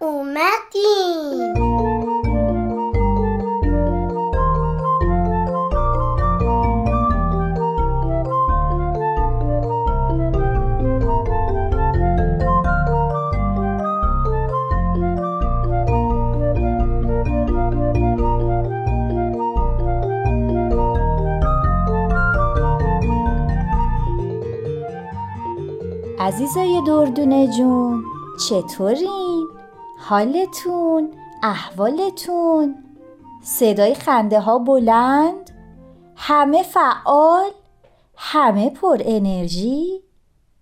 اومدیم عزیزای دردونه جون چطورین؟ حالتون؟ احوالتون؟ صدای خنده ها بلند؟ همه فعال؟ همه پر انرژی؟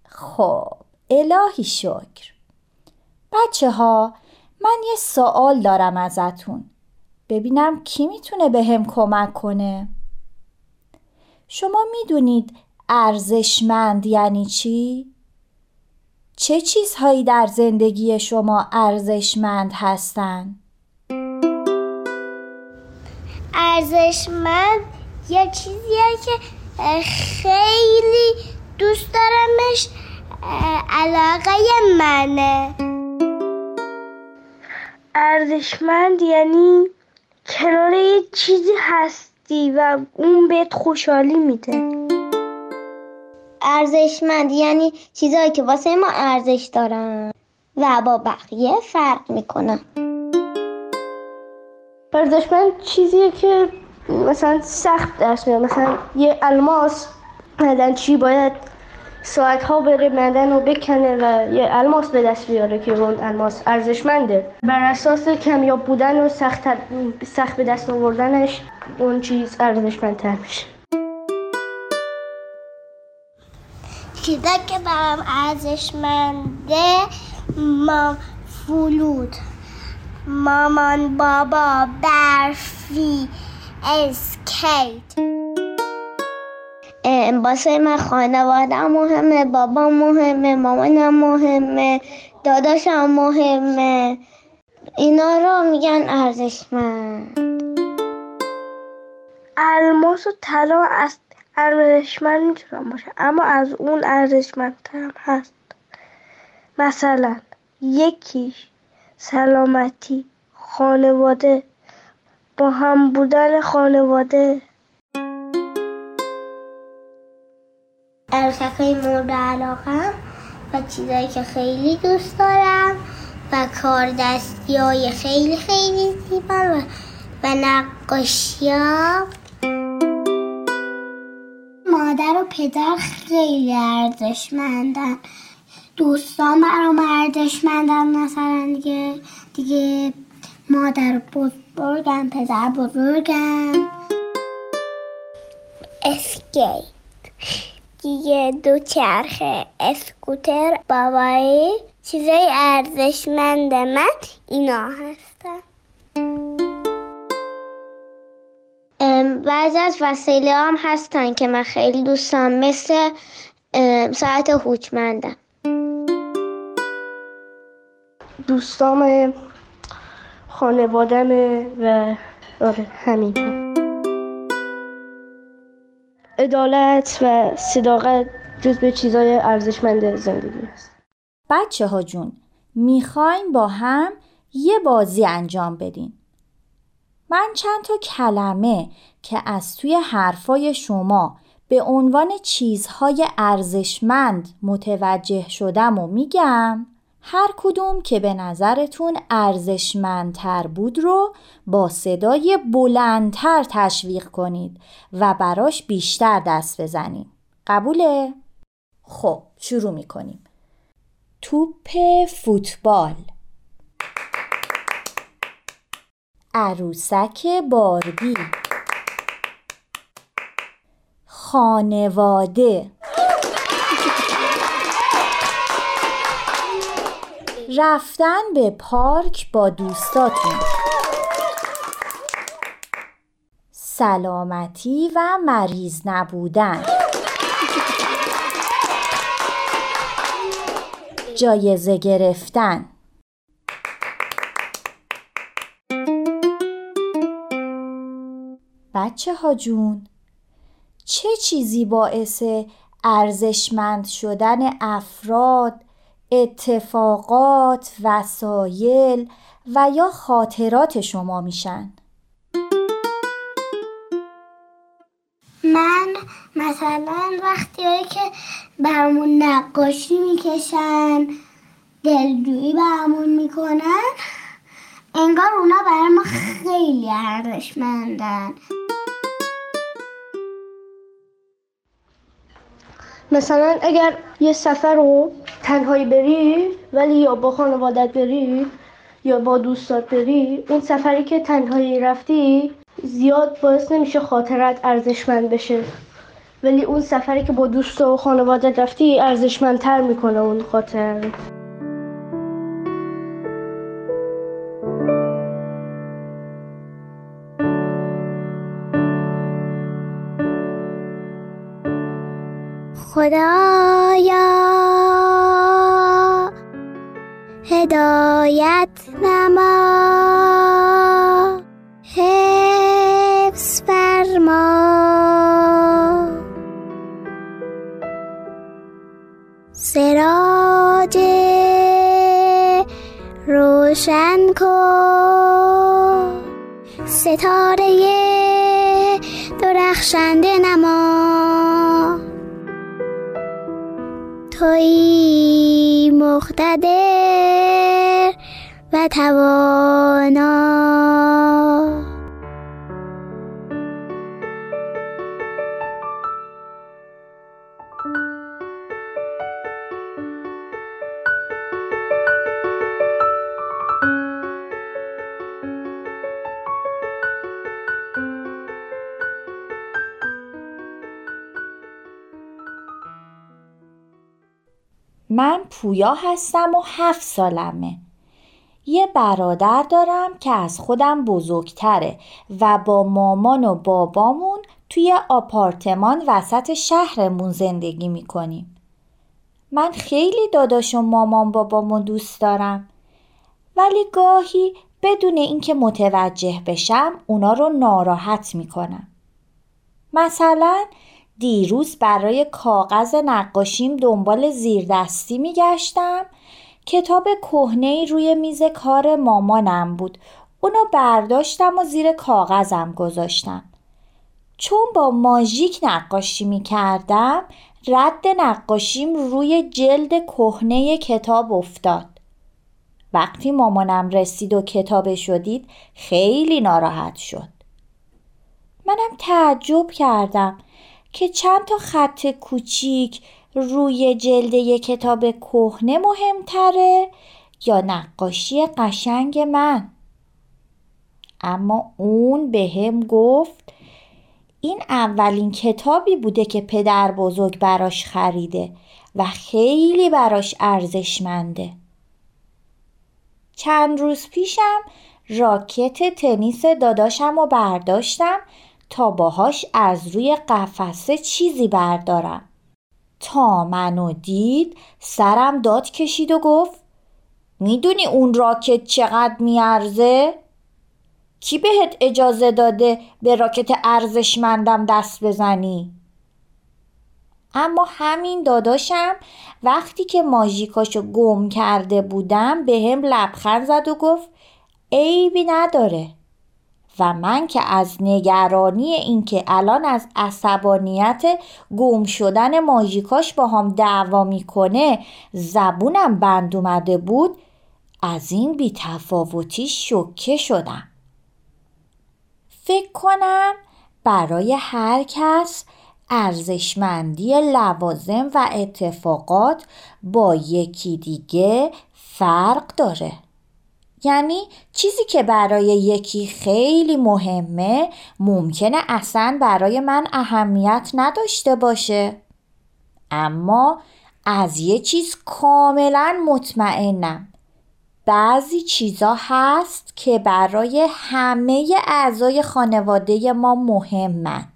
خب الهی شکر بچه ها من یه سوال دارم ازتون ببینم کی می‌تونه به هم کمک کنه شما می‌دونید ارزشمند یعنی چی؟ چه چیزهایی در زندگی شما ارزشمند هستند؟ ارزشمند یه چیزیه که خیلی دوست دارمش علاقه منه ارزشمند یعنی کنار یه چیزی هستی و اون بهت خوشحالی میده ارزشمند یعنی چیزهایی که واسه ما ارزش دارن. و با بقیه فرق می‌کنن ارزشمند چیزیه که مثلا سخت دست میاد. مثلا یه الماس چی باید ساعت ها بره مدن و بکنه و یه الماس به دست بیاره که اون الماس ارزشمنده. بر اساس کمیاب بودن و سخت, سخت به دست آوردنش اون چیز ارزشمندتر میشه. چیزا که برام ارزشمنده ما فلود مامان بابا برفی اسکیت. باسه من خانواده مهمه بابا مهمه مامانم مهمه داداشم مهمه. اینا رو میگن ارزشمند. الماس و طلا از ارزشمند می‌تونم باشه. اما از اون ارزشمندترم هست. مثلا یکیش سلامتی خانواده. با هم بودن خانواده. عروسک های مورد علاقم و چیزایی که خیلی دوست دارم و کار دستی های خیلی خیلی زیبا و, و نقاشی مادر و پدر خیلی ارزشمندن. دوستان برام ارزشمندن مثلا دیگه دیگه مادر بزرگم پدر بزرگم. اسکیت. دیگه دو چرخه اسکوتر بابایی چیزای ارزشمند من اینا هستن. بعضی از وسیله هم هستن که من خیلی دوستم مثل ساعت هوچمندم دوستام خانوادم و آره همین. عدالت و صداقت جز به چیزای ارزشمند زندگی است. بچه ها جون می‌خوایم با هم یه بازی انجام بدین من چند تا کلمه که از توی حرفای شما به عنوان چیزهای ارزشمند متوجه شدم و میگم هر کدوم که به نظرتون ارزشمندتر بود رو با صدای بلندتر تشویق کنید و براش بیشتر دست بزنید. قبوله؟ خب شروع می‌کنیم. توپ فوتبال عروسک باربی خانواده رفتن به پارک با دوستاتون سلامتی و مریض نبودن جایزه گرفتن بچه ها جون چه چیزی باعث ارزشمند شدن افراد اتفاقات، وسایل و یا خاطرات شما میشن؟ من مثلا وقتی که برامون نقاشی می‌کشن دلجویی برامون می‌کنن انگار اونا برای ما خیلی ارزشمندن. مثلا اگر یه سفر رو تنهایی بری ولی یا با خانوادت بری یا با دوستات بری اون سفری که تنهایی رفتی زیاد باعث نمیشه خاطرت ارزشمند بشه. ولی اون سفری که با دوست و خانواده رفتی ارزشمندتر می‌کنه اون خاطر. خدایا. هدایت نما. حفظ فرما. سراج روشن کن. ستاره درخشنده نما. توی مقتدر و توانا. من پویا هستم و هفت سالمه. یه برادر دارم که از خودم بزرگتره و با مامان و بابامون توی آپارتمان وسط شهرمون زندگی می‌کنیم. من خیلی داداش و مامان بابامو دوست دارم. ولی گاهی بدون اینکه متوجه بشم اونا رو ناراحت می‌کنم. مثلا دیروز برای کاغذ نقاشیم دنبال زیردستی میگشتم. کتاب کهنه روی میز کار مامانم بود. اونو برداشتم و زیر کاغذم گذاشتم. چون با ماژیک نقاشی می‌کردم رد نقاشیم روی جلد کهنه کتاب افتاد. وقتی مامانم رسید و کتاب شدید خیلی ناراحت شد. منم تعجب کردم. که چند تا خط کوچیک روی جلد یک کتاب کهنه مهمتره یا نقاشی قشنگ من. اما اون به هم گفت این اولین کتابی بوده که پدر بزرگ براش خریده و خیلی براش ارزشمنده. چند روز پیشم راکت تنیس داداشم رو برداشتم تا باهاش از روی قفسه چیزی بردارم تا منو دید سرم داد کشید و گفت می‌دونی اون راکت چقدر میارزه؟ کی بهت اجازه داده به راکت ارزشمندم دست بزنی؟ اما همین داداشم وقتی که ماژیکاشو گم کرده بودم به هم لبخند زد و گفت عیبی نداره و من که از نگرانی اینکه الان از عصبانیت گم شدن ماژیکاش با هم دعوا می‌کنه زبونم بند اومده بود از این بیتفاوتی شکه شدم. فکر کنم برای هر کس ارزشمندی لوازم و اتفاقات با یکی دیگه فرق داره. یعنی چیزی که برای یکی خیلی مهمه ممکنه اصلا برای من اهمیت نداشته باشه. اما از یه چیز کاملا مطمئنم. بعضی چیزا هست که برای همه اعضای خانواده ما مهمن.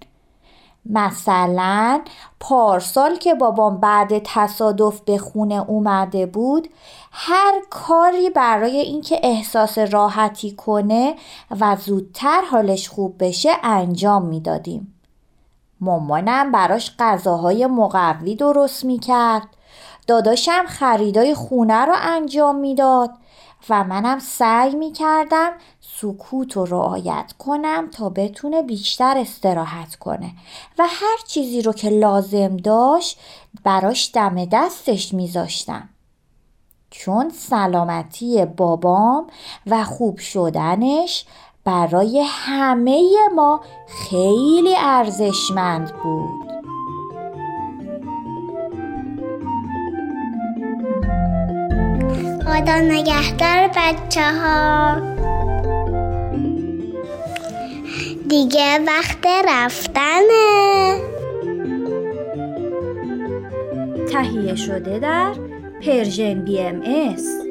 مثلا پارسال که بابام بعد تصادف به خونه اومده بود هر کاری برای اینکه احساس راحتی کنه و زودتر حالش خوب بشه انجام می‌دادیم. مامانم براش غذاهای مقوی درست می‌کرد داداشم خریدای خونه رو انجام می‌داد و منم سعی می کردم سکوت رو رعایت کنم تا بتونه بیشتر استراحت کنه. و هر چیزی رو که لازم داشت براش دم دستش میذاشتم. چون سلامتی بابام و خوب شدنش برای همه ما خیلی ارزشمند بود. خدا نگهدار بچه ها دیگه وقت رفتنه. تهیه شده در پرژن بی ام ایس